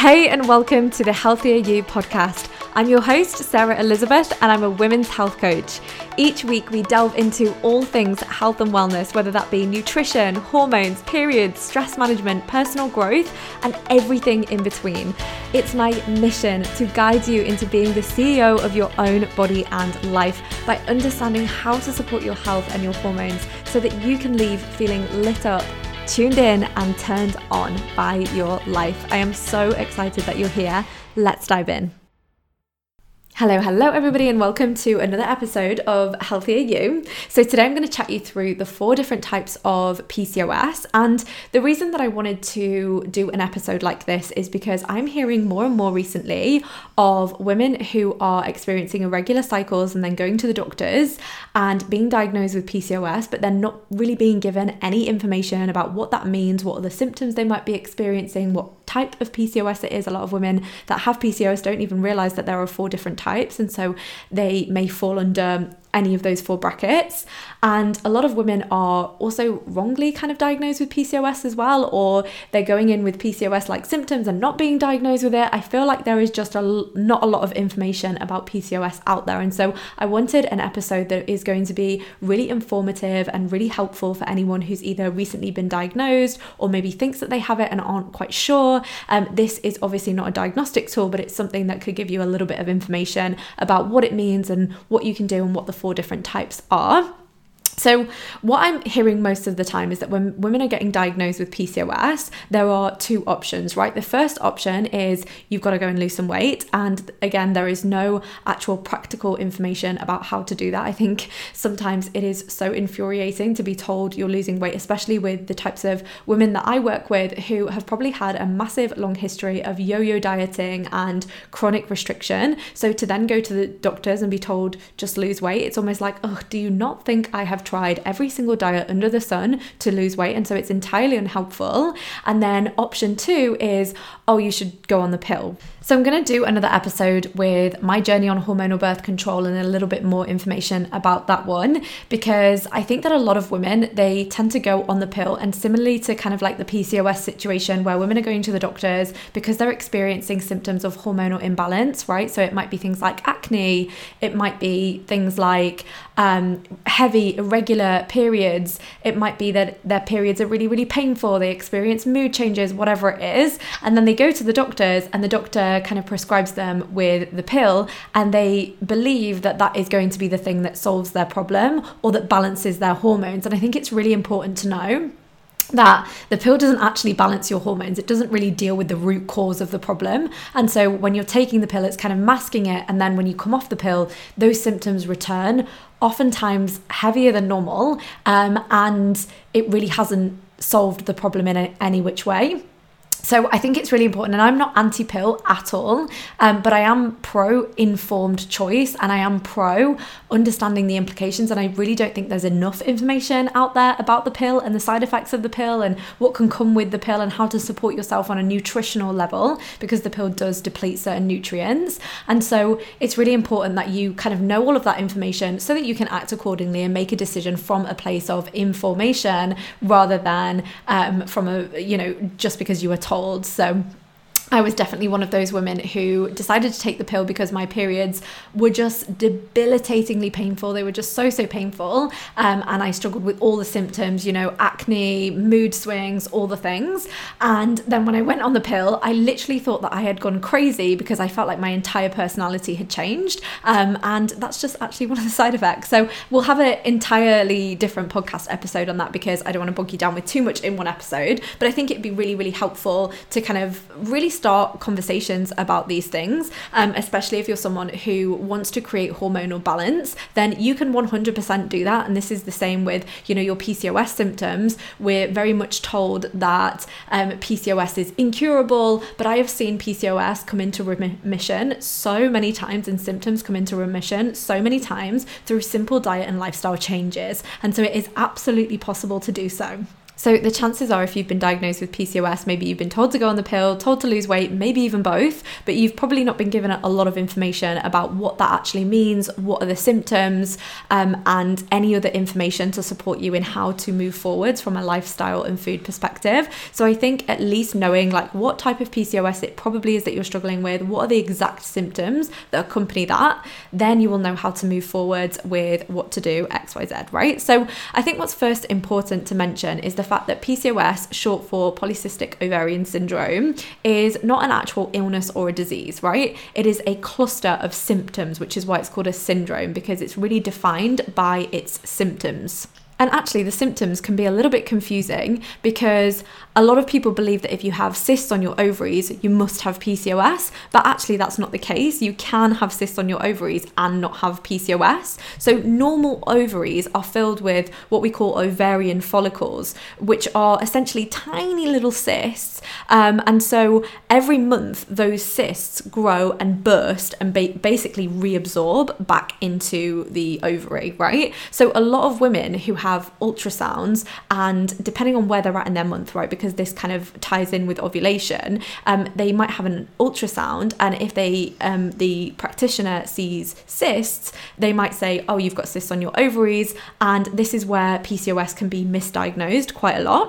Hey, and welcome to the Healthier You podcast. I'm your host, Sarah Elisabeth, and I'm a women's health coach. Each week, we delve into all things health and wellness, whether that be nutrition, hormones, periods, stress management, personal growth, and everything in between. It's my mission to guide you into being the CEO of your own body and life by understanding how to support your health and your hormones so that you can leave feeling lit up tuned in and turned on by your life. I am so excited that you're here. Let's dive in. Hello, hello, everybody, and welcome to another episode of Healthier You. So, today I'm going to chat you through the four different types of PCOS. And the reason that I wanted to do an episode like this is because I'm hearing more and more recently of women who are experiencing irregular cycles and then going to the doctors and being diagnosed with PCOS, but then not really being given any information about what that means, what are the symptoms they might be experiencing, what type of PCOS it is. A lot of women that have PCOS don't even realize that there are four different types, and so they may fall under any of those four brackets. And a lot of women are also wrongly kind of diagnosed with PCOS as well, or they're going in with PCOS like symptoms and not being diagnosed with it. I feel like there is just a, not a lot of information about PCOS out there. And so I wanted an episode that is going to be really informative and really helpful for anyone who's either recently been diagnosed or maybe thinks that they have it and aren't quite sure. Um, this is obviously not a diagnostic tool, but it's something that could give you a little bit of information about what it means and what you can do and what the four different types are. So, what I'm hearing most of the time is that when women are getting diagnosed with PCOS, there are two options, right? The first option is you've got to go and lose some weight. And again, there is no actual practical information about how to do that. I think sometimes it is so infuriating to be told you're losing weight, especially with the types of women that I work with who have probably had a massive long history of yo yo dieting and chronic restriction. So, to then go to the doctors and be told just lose weight, it's almost like, oh, do you not think I have tried every single diet under the sun to lose weight, and so it's entirely unhelpful. And then option two is, oh, you should go on the pill. So, I'm going to do another episode with my journey on hormonal birth control and a little bit more information about that one because I think that a lot of women they tend to go on the pill, and similarly to kind of like the PCOS situation where women are going to the doctors because they're experiencing symptoms of hormonal imbalance, right? So, it might be things like acne, it might be things like um, heavy, irregular periods, it might be that their periods are really, really painful, they experience mood changes, whatever it is, and then they go to the doctors, and the doctor kind of prescribes them with the pill and they believe that that is going to be the thing that solves their problem or that balances their hormones. And I think it's really important to know that the pill doesn't actually balance your hormones. It doesn't really deal with the root cause of the problem. And so when you're taking the pill, it's kind of masking it. And then when you come off the pill, those symptoms return, oftentimes heavier than normal. Um, and it really hasn't solved the problem in any which way. So I think it's really important, and I'm not anti-pill at all, um, but I am pro-informed choice, and I am pro understanding the implications. And I really don't think there's enough information out there about the pill and the side effects of the pill, and what can come with the pill, and how to support yourself on a nutritional level, because the pill does deplete certain nutrients. And so it's really important that you kind of know all of that information so that you can act accordingly and make a decision from a place of information rather than um, from a you know just because you were told. So I was definitely one of those women who decided to take the pill because my periods were just debilitatingly painful. They were just so, so painful. Um, and I struggled with all the symptoms, you know, acne, mood swings, all the things. And then when I went on the pill, I literally thought that I had gone crazy because I felt like my entire personality had changed. Um, and that's just actually one of the side effects. So we'll have an entirely different podcast episode on that because I don't want to bog you down with too much in one episode. But I think it'd be really, really helpful to kind of really start conversations about these things, um, especially if you're someone who wants to create hormonal balance, then you can 100% do that. And this is the same with, you know, your PCOS symptoms. We're very much told that um, PCOS is incurable, but I have seen PCOS come into remission so many times and symptoms come into remission so many times through simple diet and lifestyle changes. And so it is absolutely possible to do so. So, the chances are, if you've been diagnosed with PCOS, maybe you've been told to go on the pill, told to lose weight, maybe even both, but you've probably not been given a lot of information about what that actually means, what are the symptoms, um, and any other information to support you in how to move forwards from a lifestyle and food perspective. So, I think at least knowing like what type of PCOS it probably is that you're struggling with, what are the exact symptoms that accompany that, then you will know how to move forwards with what to do, XYZ, right? So, I think what's first important to mention is the fact that PCOS, short for polycystic ovarian syndrome, is not an actual illness or a disease, right? It is a cluster of symptoms, which is why it's called a syndrome because it's really defined by its symptoms. And actually, the symptoms can be a little bit confusing because a lot of people believe that if you have cysts on your ovaries, you must have PCOS, but actually, that's not the case. You can have cysts on your ovaries and not have PCOS. So, normal ovaries are filled with what we call ovarian follicles, which are essentially tiny little cysts. Um, and so, every month, those cysts grow and burst and ba- basically reabsorb back into the ovary, right? So, a lot of women who have have ultrasounds, and depending on where they're at in their month, right, because this kind of ties in with ovulation, um, they might have an ultrasound, and if they um, the practitioner sees cysts, they might say, "Oh, you've got cysts on your ovaries," and this is where PCOS can be misdiagnosed quite a lot.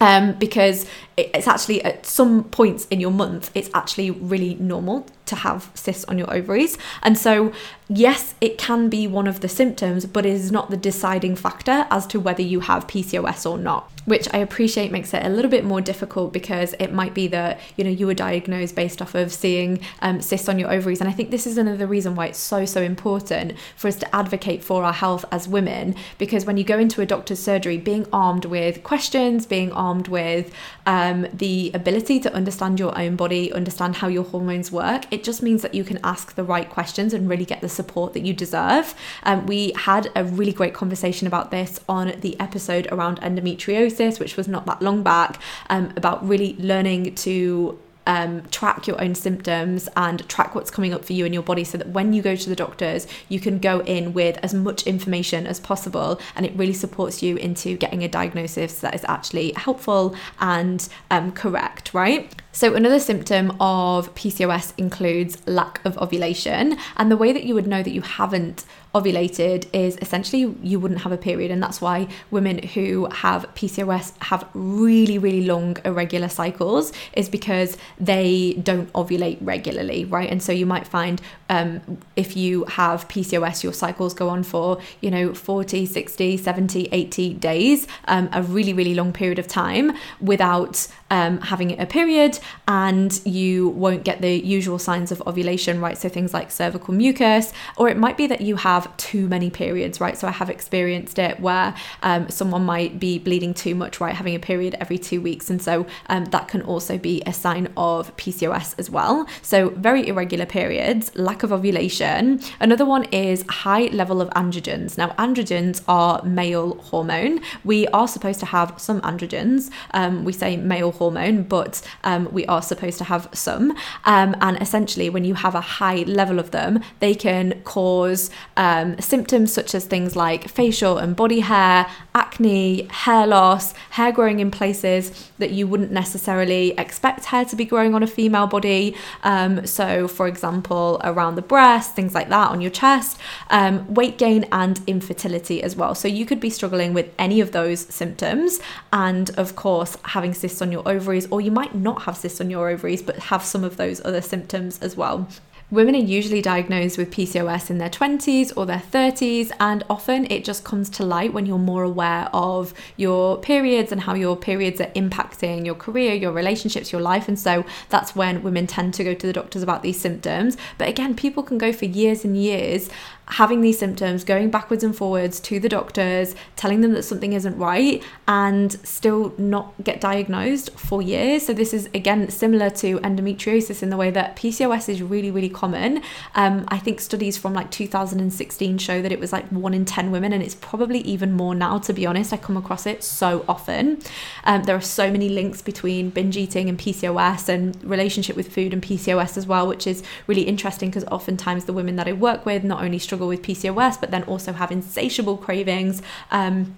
Um, because it's actually at some points in your month, it's actually really normal to have cysts on your ovaries. And so, yes, it can be one of the symptoms, but it is not the deciding factor as to whether you have PCOS or not, which I appreciate makes it a little bit more difficult because it might be that, you know, you were diagnosed based off of seeing um, cysts on your ovaries. And I think this is another reason why it's so, so important for us to advocate for our health as women, because when you go into a doctor's surgery, being armed with questions, being armed with um, the ability to understand your own body, understand how your hormones work, it just means that you can ask the right questions and really get the support that you deserve. Um, we had a really great conversation about this on the episode around endometriosis, which was not that long back, um, about really learning to um, track your own symptoms and track what's coming up for you in your body so that when you go to the doctors, you can go in with as much information as possible and it really supports you into getting a diagnosis that is actually helpful and um, correct, right? So, another symptom of PCOS includes lack of ovulation. And the way that you would know that you haven't ovulated is essentially you wouldn't have a period. And that's why women who have PCOS have really, really long irregular cycles, is because they don't ovulate regularly, right? And so you might find um, if you have PCOS, your cycles go on for, you know, 40, 60, 70, 80 days, um, a really, really long period of time without um, having a period and you won't get the usual signs of ovulation, right? So things like cervical mucus, or it might be that you have too many periods, right? So I have experienced it where um, someone might be bleeding too much, right? Having a period every two weeks. And so um, that can also be a sign of PCOS as well. So very irregular periods, lack of ovulation. Another one is high level of androgens. Now, androgens are male hormone. We are supposed to have some androgens. Um, we say male hormone, but um, we are supposed to have some. Um, and essentially, when you have a high level of them, they can cause um, symptoms such as things like facial and body hair, acne, hair loss, hair growing in places that you wouldn't necessarily expect hair to be growing on a female body. Um, so, for example, around the breast, things like that on your chest, um, weight gain, and infertility as well. So, you could be struggling with any of those symptoms, and of course, having cysts on your ovaries, or you might not have cysts on your ovaries, but have some of those other symptoms as well. Women are usually diagnosed with PCOS in their 20s or their 30s, and often it just comes to light when you're more aware of your periods and how your periods are impacting your career, your relationships, your life. And so that's when women tend to go to the doctors about these symptoms. But again, people can go for years and years having these symptoms, going backwards and forwards to the doctors, telling them that something isn't right, and still not get diagnosed for years. So, this is again similar to endometriosis in the way that PCOS is really, really common. Um, I think studies from like 2016 show that it was like one in 10 women, and it's probably even more now, to be honest. I come across it so often. Um, there are so many links between binge eating and PCOS and relationship with food and PCOS as well, which is really interesting because oftentimes the women that I work with not only struggle with PCOS, but then also have insatiable cravings. Um,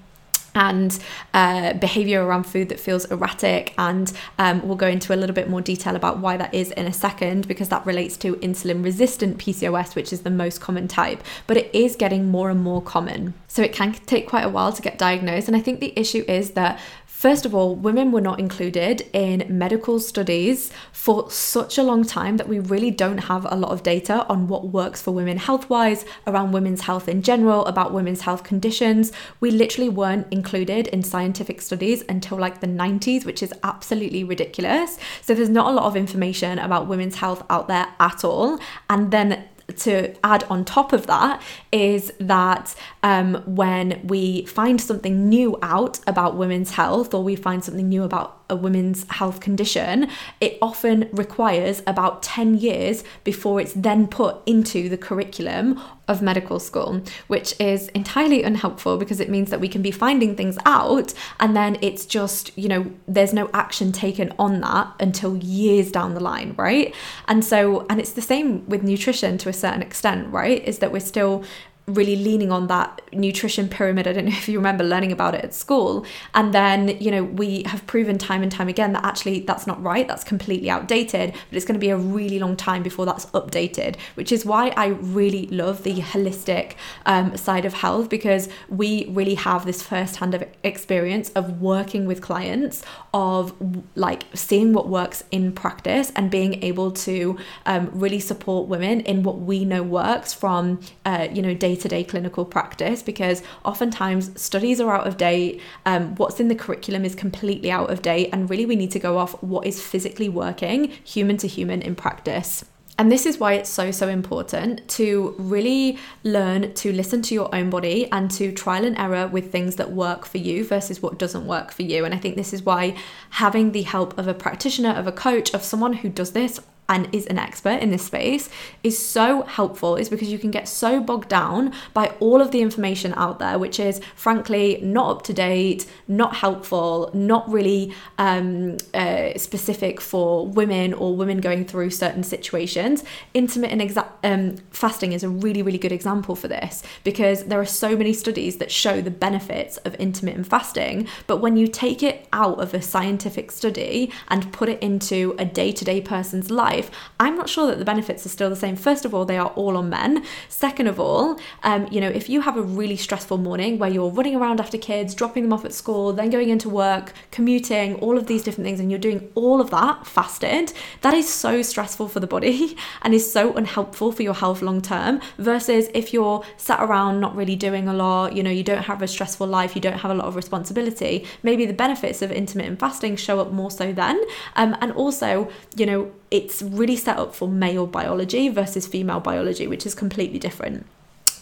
and uh, behavior around food that feels erratic. And um, we'll go into a little bit more detail about why that is in a second, because that relates to insulin resistant PCOS, which is the most common type. But it is getting more and more common. So it can take quite a while to get diagnosed. And I think the issue is that First of all, women were not included in medical studies for such a long time that we really don't have a lot of data on what works for women health wise, around women's health in general, about women's health conditions. We literally weren't included in scientific studies until like the 90s, which is absolutely ridiculous. So there's not a lot of information about women's health out there at all. And then to add on top of that is that um, when we find something new out about women's health or we find something new about a women's health condition, it often requires about 10 years before it's then put into the curriculum of medical school, which is entirely unhelpful because it means that we can be finding things out and then it's just, you know, there's no action taken on that until years down the line, right? And so, and it's the same with nutrition to a certain extent, right? Is that we're still really leaning on that nutrition pyramid. I don't know if you remember learning about it at school. And then, you know, we have proven time and time again that actually that's not right. That's completely outdated, but it's going to be a really long time before that's updated, which is why I really love the holistic um, side of health because we really have this first hand of experience of working with clients, of like seeing what works in practice and being able to um, really support women in what we know works from, uh, you know, day to day clinical practice because oftentimes studies are out of date, um, what's in the curriculum is completely out of date, and really we need to go off what is physically working human to human in practice. And this is why it's so, so important to really learn to listen to your own body and to trial and error with things that work for you versus what doesn't work for you. And I think this is why having the help of a practitioner, of a coach, of someone who does this and is an expert in this space is so helpful is because you can get so bogged down by all of the information out there which is frankly not up to date not helpful not really um, uh, specific for women or women going through certain situations. Intermittent exa- um, fasting is a really really good example for this because there are so many studies that show the benefits of intermittent fasting but when you take it out of a scientific study and put it into a day-to-day person's life life, I'm not sure that the benefits are still the same. First of all, they are all on men. Second of all, um, you know, if you have a really stressful morning where you're running around after kids, dropping them off at school, then going into work, commuting, all of these different things, and you're doing all of that fasted, that is so stressful for the body and is so unhelpful for your health long term. Versus if you're sat around not really doing a lot, you know, you don't have a stressful life, you don't have a lot of responsibility, maybe the benefits of intermittent fasting show up more so then. Um, and also, you know, it's really set up for male biology versus female biology, which is completely different.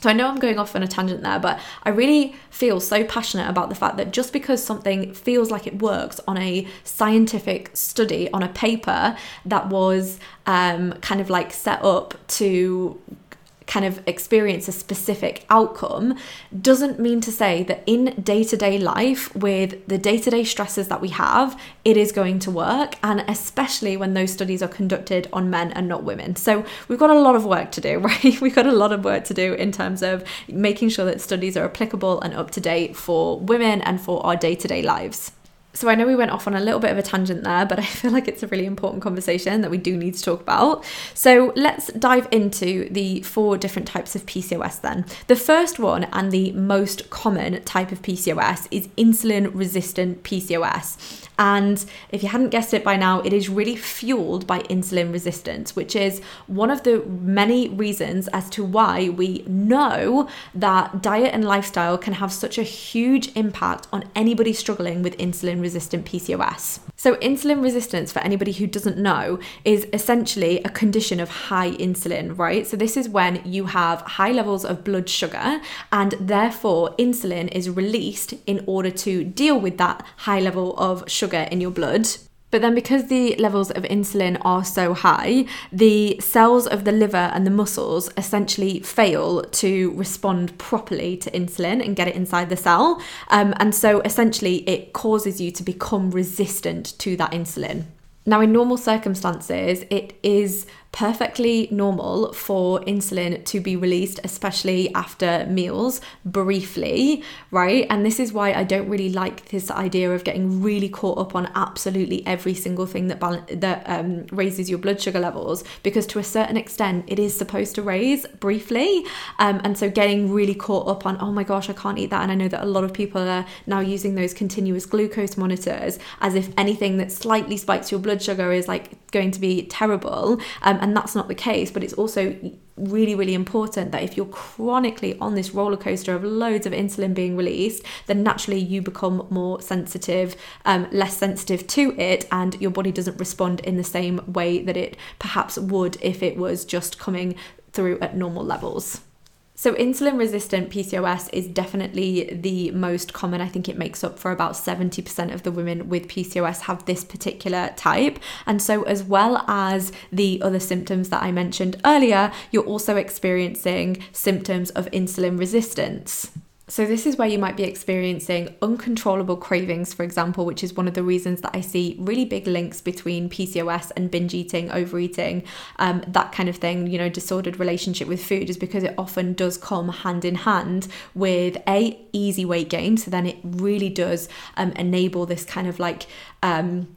So I know I'm going off on a tangent there, but I really feel so passionate about the fact that just because something feels like it works on a scientific study, on a paper that was um, kind of like set up to kind of experience a specific outcome doesn't mean to say that in day to day life, with the day to day stresses that we have, it is going to work. And especially when those studies are conducted on men and not women. So we've got a lot of work to do, right? We've got a lot of work to do in terms of making sure that studies are applicable and up to date for women and for our day to day lives. So I know we went off on a little bit of a tangent there, but I feel like it's a really important conversation that we do need to talk about. So let's dive into the four different types of PCOS then. The first one and the most common type of PCOS is insulin resistant PCOS. And if you hadn't guessed it by now, it is really fueled by insulin resistance, which is one of the many reasons as to why we know that diet and lifestyle can have such a huge impact on anybody struggling with insulin resistant PCOS. So, insulin resistance, for anybody who doesn't know, is essentially a condition of high insulin, right? So, this is when you have high levels of blood sugar, and therefore insulin is released in order to deal with that high level of sugar in your blood. But then, because the levels of insulin are so high, the cells of the liver and the muscles essentially fail to respond properly to insulin and get it inside the cell. Um, and so, essentially, it causes you to become resistant to that insulin. Now, in normal circumstances, it is perfectly normal for insulin to be released, especially after meals, briefly, right? And this is why I don't really like this idea of getting really caught up on absolutely every single thing that balance, that um, raises your blood sugar levels, because to a certain extent, it is supposed to raise briefly. Um, and so getting really caught up on, oh my gosh, I can't eat that. And I know that a lot of people are now using those continuous glucose monitors as if anything that slightly spikes your blood sugar is like going to be terrible. Um, and that's not the case, but it's also really, really important that if you're chronically on this roller coaster of loads of insulin being released, then naturally you become more sensitive, um, less sensitive to it, and your body doesn't respond in the same way that it perhaps would if it was just coming through at normal levels. So, insulin resistant PCOS is definitely the most common. I think it makes up for about 70% of the women with PCOS have this particular type. And so, as well as the other symptoms that I mentioned earlier, you're also experiencing symptoms of insulin resistance. So, this is where you might be experiencing uncontrollable cravings, for example, which is one of the reasons that I see really big links between PCOS and binge eating, overeating, um, that kind of thing, you know, disordered relationship with food, is because it often does come hand in hand with a easy weight gain. So, then it really does um, enable this kind of like, um,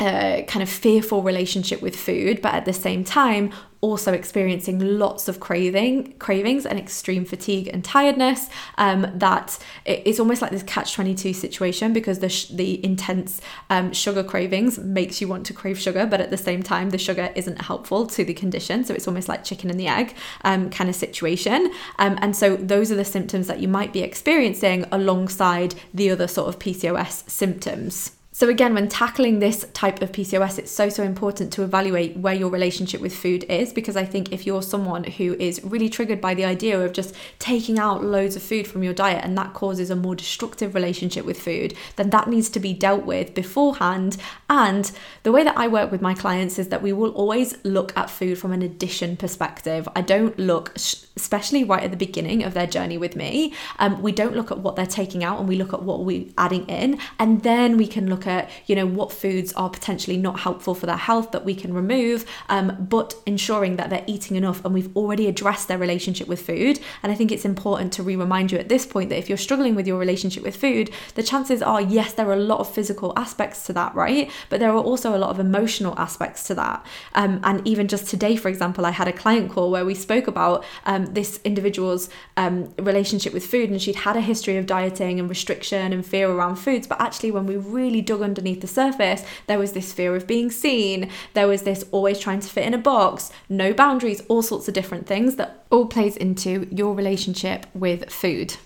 uh, kind of fearful relationship with food, but at the same time, also experiencing lots of craving cravings and extreme fatigue and tiredness um, that it's almost like this catch 22 situation because the, sh- the intense um, sugar cravings makes you want to crave sugar but at the same time the sugar isn't helpful to the condition. So it's almost like chicken and the egg um, kind of situation. Um, and so those are the symptoms that you might be experiencing alongside the other sort of pcos symptoms so, again, when tackling this type of PCOS, it's so, so important to evaluate where your relationship with food is because I think if you're someone who is really triggered by the idea of just taking out loads of food from your diet and that causes a more destructive relationship with food, then that needs to be dealt with beforehand. And the way that I work with my clients is that we will always look at food from an addition perspective. I don't look, especially right at the beginning of their journey with me, um, we don't look at what they're taking out and we look at what we're adding in, and then we can look at at you know what foods are potentially not helpful for their health that we can remove um, but ensuring that they're eating enough and we've already addressed their relationship with food. And i think it's important to re-remind you at this point that if you're struggling with your relationship with food the chances are yes there are a lot of physical aspects to that right? But there are also a lot of emotional aspects to that. Um, and even just today for example i had a client call where we spoke about um, this individual's um, relationship with food and she'd had a history of dieting and restriction and fear around foods. But actually when we really dug underneath the surface, there was this fear of being seen, there was this always trying to fit in a box, no boundaries, all sorts of different things that all plays into your relationship with food.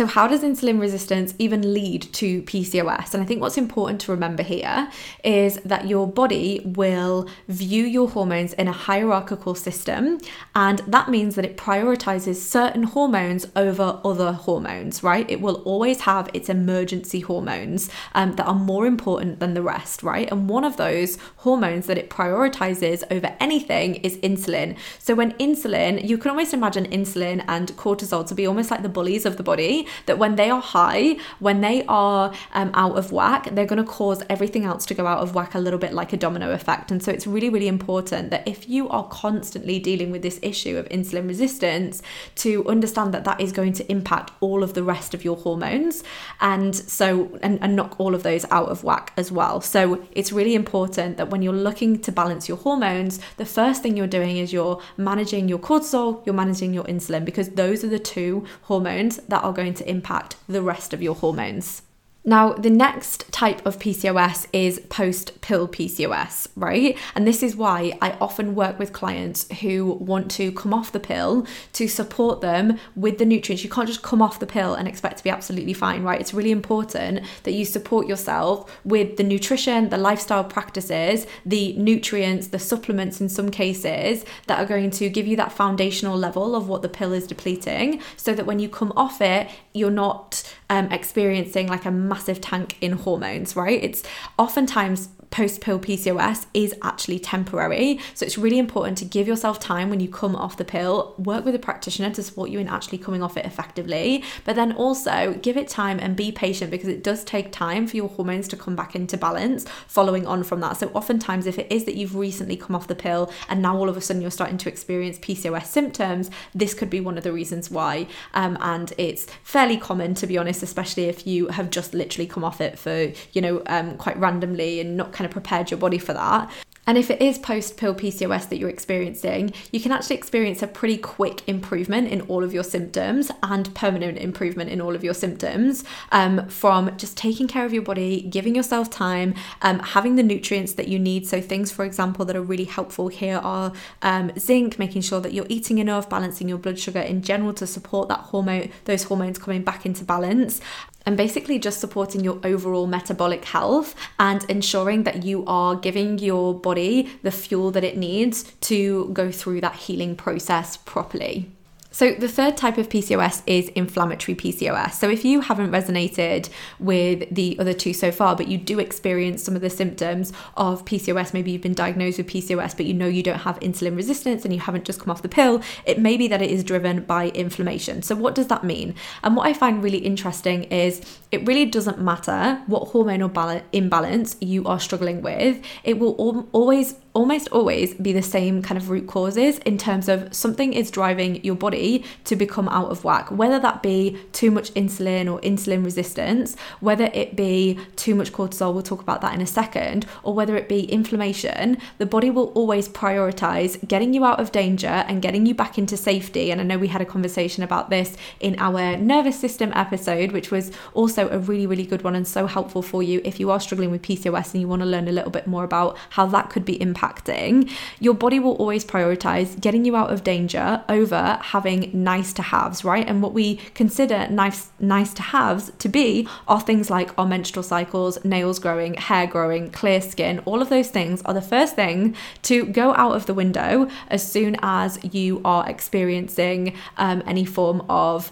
So, how does insulin resistance even lead to PCOS? And I think what's important to remember here is that your body will view your hormones in a hierarchical system, and that means that it prioritizes certain hormones over other hormones, right? It will always have its emergency hormones um, that are more important than the rest, right? And one of those hormones that it prioritizes over anything is insulin. So, when insulin, you can almost imagine insulin and cortisol to be almost like the bullies of the body that when they are high, when they are um, out of whack, they're going to cause everything else to go out of whack a little bit like a domino effect. And so it's really, really important that if you are constantly dealing with this issue of insulin resistance, to understand that that is going to impact all of the rest of your hormones. And so, and, and knock all of those out of whack as well. So it's really important that when you're looking to balance your hormones, the first thing you're doing is you're managing your cortisol, you're managing your insulin, because those are the two hormones that are going going to impact the rest of your hormones. Now, the next type of PCOS is post pill PCOS, right? And this is why I often work with clients who want to come off the pill to support them with the nutrients. You can't just come off the pill and expect to be absolutely fine, right? It's really important that you support yourself with the nutrition, the lifestyle practices, the nutrients, the supplements in some cases that are going to give you that foundational level of what the pill is depleting so that when you come off it, you're not um, experiencing like a massive tank in hormones, right? It's oftentimes post pill PCOS is actually temporary. So it's really important to give yourself time when you come off the pill, work with a practitioner to support you in actually coming off it effectively, but then also give it time and be patient because it does take time for your hormones to come back into balance following on from that. So oftentimes, if it is that you've recently come off the pill and now all of a sudden you're starting to experience PCOS symptoms, this could be one of the reasons why. Um, and it's fairly common, to be honest, especially if you have just literally come off it for, you know, um, quite randomly and not kind of prepared your body for that. And if it is post pill PCOS that you're experiencing, you can actually experience a pretty quick improvement in all of your symptoms and permanent improvement in all of your symptoms um, from just taking care of your body, giving yourself time, um, having the nutrients that you need. So, things, for example, that are really helpful here are um, zinc, making sure that you're eating enough, balancing your blood sugar in general to support that hormone, those hormones coming back into balance and basically just supporting your overall metabolic health and ensuring that you are giving your body the fuel that it needs to go through that healing process properly. So, the third type of PCOS is inflammatory PCOS. So, if you haven't resonated with the other two so far, but you do experience some of the symptoms of PCOS, maybe you've been diagnosed with PCOS, but you know you don't have insulin resistance and you haven't just come off the pill, it may be that it is driven by inflammation. So, what does that mean? And what I find really interesting is it really doesn't matter what hormonal imbalance you are struggling with, it will always almost always be the same kind of root causes in terms of something is driving your body to become out of whack, whether that be too much insulin or insulin resistance, whether it be too much cortisol, we'll talk about that in a second, or whether it be inflammation, the body will always prioritize getting you out of danger and getting you back into safety. And I know we had a conversation about this in our nervous system episode, which was also a really, really good one and so helpful for you if you are struggling with PCOS and you want to learn a little bit more about how that could be impacting, your body will always prioritize getting you out of danger over having nice to haves, right? And what we consider nice nice to haves to be are things like our menstrual cycles, nails growing, hair growing, clear skin. All of those things are the first thing to go out of the window as soon as you are experiencing um, any form of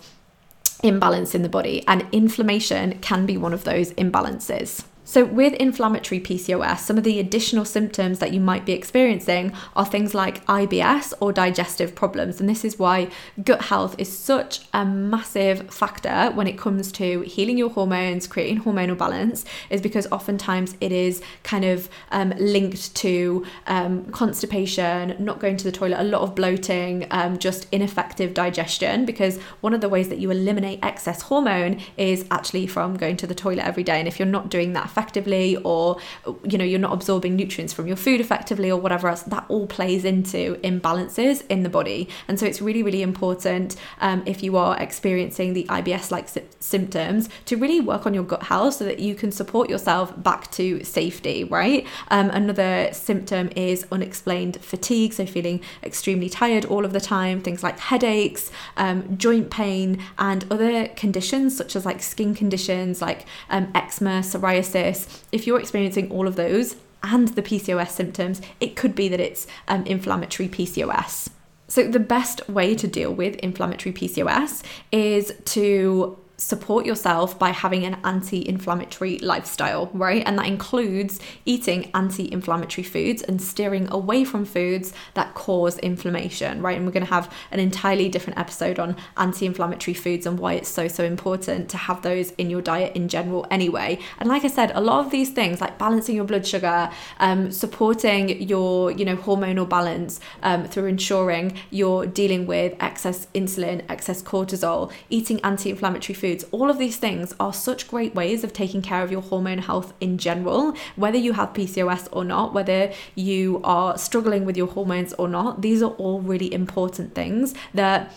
imbalance in the body, and inflammation can be one of those imbalances. So, with inflammatory PCOS, some of the additional symptoms that you might be experiencing are things like IBS or digestive problems. And this is why gut health is such a massive factor when it comes to healing your hormones, creating hormonal balance, is because oftentimes it is kind of um, linked to um, constipation, not going to the toilet, a lot of bloating, um, just ineffective digestion. Because one of the ways that you eliminate excess hormone is actually from going to the toilet every day. And if you're not doing that effectively or you know you're not absorbing nutrients from your food effectively or whatever else that all plays into imbalances in the body. And so it's really really important um, if you are experiencing the IBS like sy- symptoms to really work on your gut health so that you can support yourself back to safety right? Um, another symptom is unexplained fatigue so feeling extremely tired all of the time things like headaches um, joint pain and other conditions such as like skin conditions like um, eczema psoriasis this, if you're experiencing all of those and the PCOS symptoms, it could be that it's um, inflammatory PCOS. So, the best way to deal with inflammatory PCOS is to support yourself by having an anti inflammatory lifestyle, right? And that includes eating anti inflammatory foods and steering away from foods that cause inflammation, right? And we're going to have an entirely different episode on anti inflammatory foods and why it's so, so important to have those in your diet in general, anyway. And like I said, a lot of these things, like balancing your blood sugar, um, supporting your, you know, hormonal balance um, through ensuring you're dealing with excess insulin, excess cortisol, eating anti inflammatory foods foods, all of these things are such great ways of taking care of your hormone health in general, whether you have PCOS or not, whether you are struggling with your hormones or not. These are all really important things that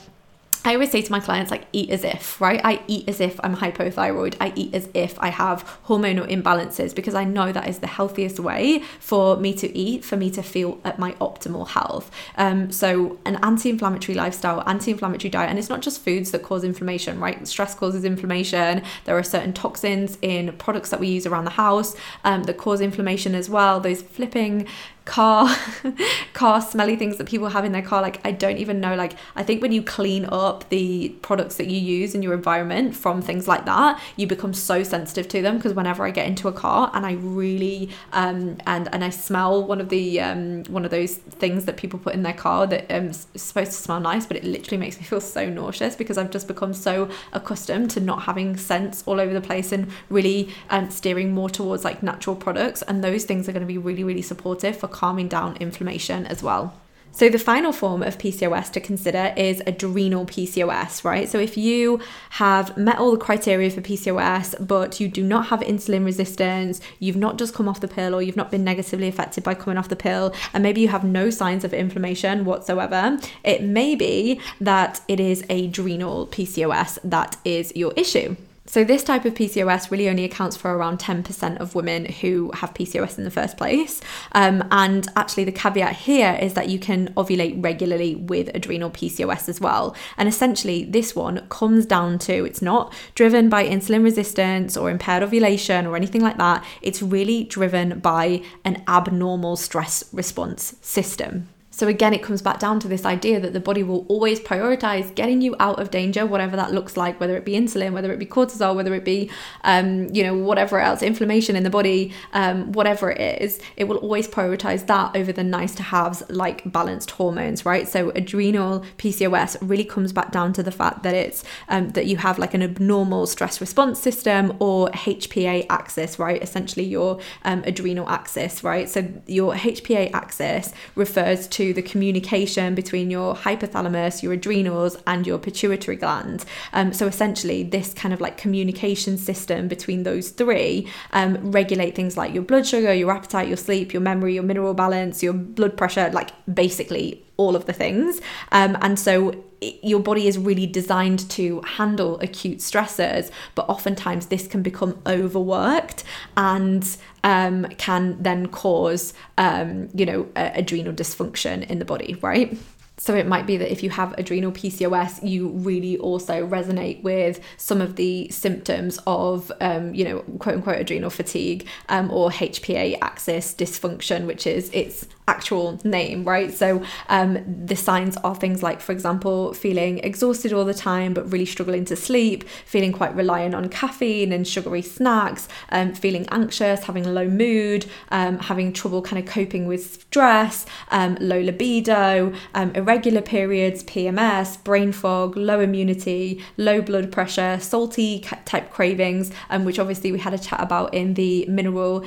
I always say to my clients, like, eat as if, right? I eat as if I'm hypothyroid. I eat as if I have hormonal imbalances because I know that is the healthiest way for me to eat, for me to feel at my optimal health. Um, so, an anti inflammatory lifestyle, anti inflammatory diet, and it's not just foods that cause inflammation, right? Stress causes inflammation. There are certain toxins in products that we use around the house um, that cause inflammation as well. Those flipping car car smelly things that people have in their car like i don't even know like i think when you clean up the products that you use in your environment from things like that you become so sensitive to them because whenever i get into a car and i really um and and i smell one of the um one of those things that people put in their car that um is supposed to smell nice but it literally makes me feel so nauseous because i've just become so accustomed to not having scents all over the place and really um, steering more towards like natural products and those things are going to be really really supportive for calming down inflammation as well. So, the final form of PCOS to consider is adrenal PCOS, right? So, if you have met all the criteria for PCOS, but you do not have insulin resistance, you've not just come off the pill, or you've not been negatively affected by coming off the pill, and maybe you have no signs of inflammation whatsoever, it may be that it is adrenal PCOS that is your issue. So, this type of PCOS really only accounts for around 10% of women who have PCOS in the first place. Um, and actually, the caveat here is that you can ovulate regularly with adrenal PCOS as well. And essentially, this one comes down to it's not driven by insulin resistance or impaired ovulation or anything like that. It's really driven by an abnormal stress response system. So again, it comes back down to this idea that the body will always prioritize getting you out of danger, whatever that looks like, whether it be insulin, whether it be cortisol, whether it be, um, you know, whatever else, inflammation in the body, um, whatever it is, it will always prioritize that over the nice to haves like balanced hormones, right? So adrenal PCOS really comes back down to the fact that it's um, that you have like an abnormal stress response system or HPA axis, right? Essentially your um, adrenal axis, right? So your HPA axis refers to the communication between your hypothalamus, your adrenals, and your pituitary gland. Um, so essentially, this kind of like communication system between those three um, regulate things like your blood sugar, your appetite, your sleep, your memory, your mineral balance, your blood pressure, like basically all of the things. Um, and so your body is really designed to handle acute stressors, but oftentimes this can become overworked and um, can then cause, um, you know, adrenal dysfunction in the body, right? So it might be that if you have adrenal PCOS, you really also resonate with some of the symptoms of, um, you know, quote unquote adrenal fatigue um, or HPA axis dysfunction, which is its actual name, right? So um, the signs are things like, for example, feeling exhausted all the time but really struggling to sleep, feeling quite reliant on caffeine and sugary snacks, um, feeling anxious, having low mood, um, having trouble kind of coping with stress, um, low libido, um, irregular periods, PMS, brain fog, low immunity, low blood pressure, salty type cravings, um, which obviously we had a chat about in the mineral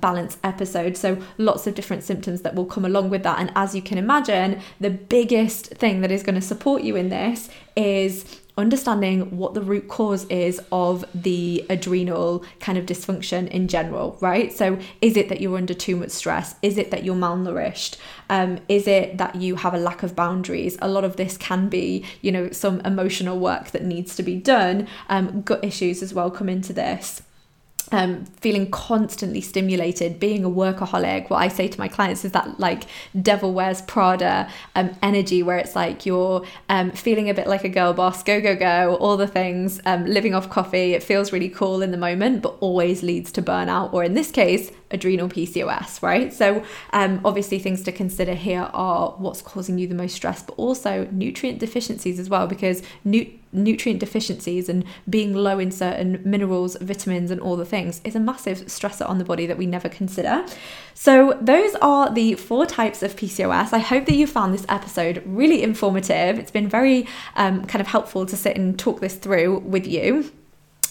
balance episode. So lots of different symptoms that will come along with that. And as you can imagine, the biggest thing that is going to support you in this is understanding what the root cause is of the adrenal kind of dysfunction in general, right? So, is it that you're under too much stress? Is it that you're malnourished? Um, is it that you have a lack of boundaries? A lot of this can be, you know, some emotional work that needs to be done. Um, gut issues as well come into this um, feeling constantly stimulated, being a workaholic. What I say to my clients is that like devil wears Prada um, energy, where it's like you're um, feeling a bit like a girl boss, go, go, go, all the things, um, living off coffee. It feels really cool in the moment, but always leads to burnout, or in this case, adrenal PCOS, right? So, um, obviously, things to consider here are what's causing you the most stress, but also nutrient deficiencies as well, because nu- nutrient deficiencies and being low in certain minerals, vitamins, and all the things is a massive stressor on the body that we never consider. So, those are the four types of PCOS. I hope that you found this episode really informative. It's been very um, kind of helpful to sit and talk this through with you.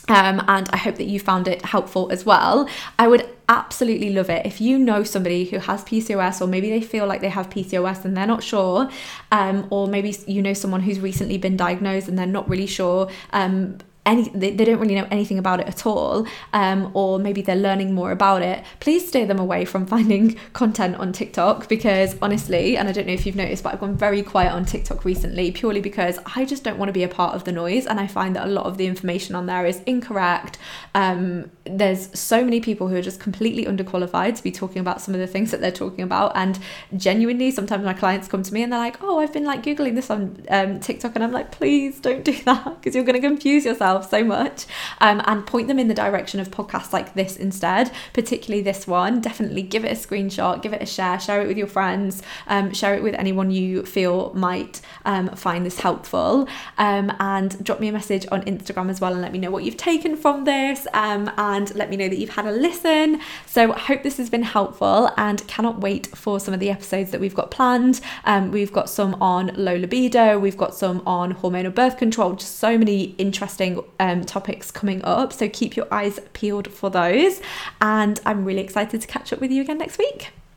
Um, and I hope that you found it helpful as well. I would absolutely love it if you know somebody who has PCOS, or maybe they feel like they have PCOS and they're not sure, um, or maybe you know someone who's recently been diagnosed and they're not really sure. Um, any they, they don't really know anything about it at all um, or maybe they're learning more about it please steer them away from finding content on tiktok because honestly and i don't know if you've noticed but i've gone very quiet on tiktok recently purely because i just don't want to be a part of the noise and i find that a lot of the information on there is incorrect. Um, there's so many people who are just completely underqualified to be talking about some of the things that they're talking about and genuinely sometimes my clients come to me and they're like oh i've been like googling this on um, tiktok and i'm like please don't do that because you're going to confuse yourself so much um, and point them in the direction of podcasts like this instead, particularly this one. Definitely give it a screenshot, give it a share, share it with your friends, um, share it with anyone you feel might um, find this helpful. Um, and drop me a message on Instagram as well and let me know what you've taken from this um, and let me know that you've had a listen. So I hope this has been helpful and cannot wait for some of the episodes that we've got planned. Um, we've got some on low libido, we've got some on hormonal birth control, just so many interesting um, topics coming up. So keep your eyes peeled for those. And I'm really excited to catch up with you again next week.